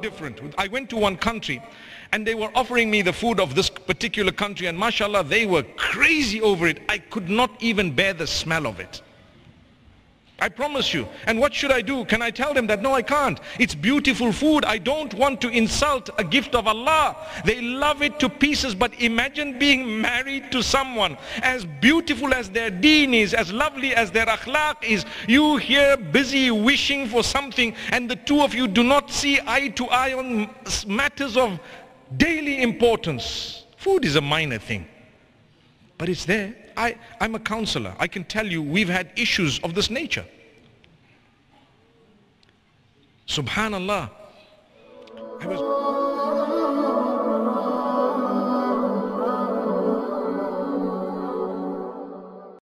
different. I went to one country and they were offering me the food of this particular country and mashallah they were crazy over it. I could not even bear the smell of it. I promise you. And what should I do? Can I tell them that? No, I can't. It's beautiful food. I don't want to insult a gift of Allah. They love it to pieces. But imagine being married to someone as beautiful as their deen is, as lovely as their akhlaq is. You here busy wishing for something and the two of you do not see eye to eye on matters of daily importance. Food is a minor thing. But it's there. I, I'm a counselor. I can tell you we've had issues of this nature. Subhanallah.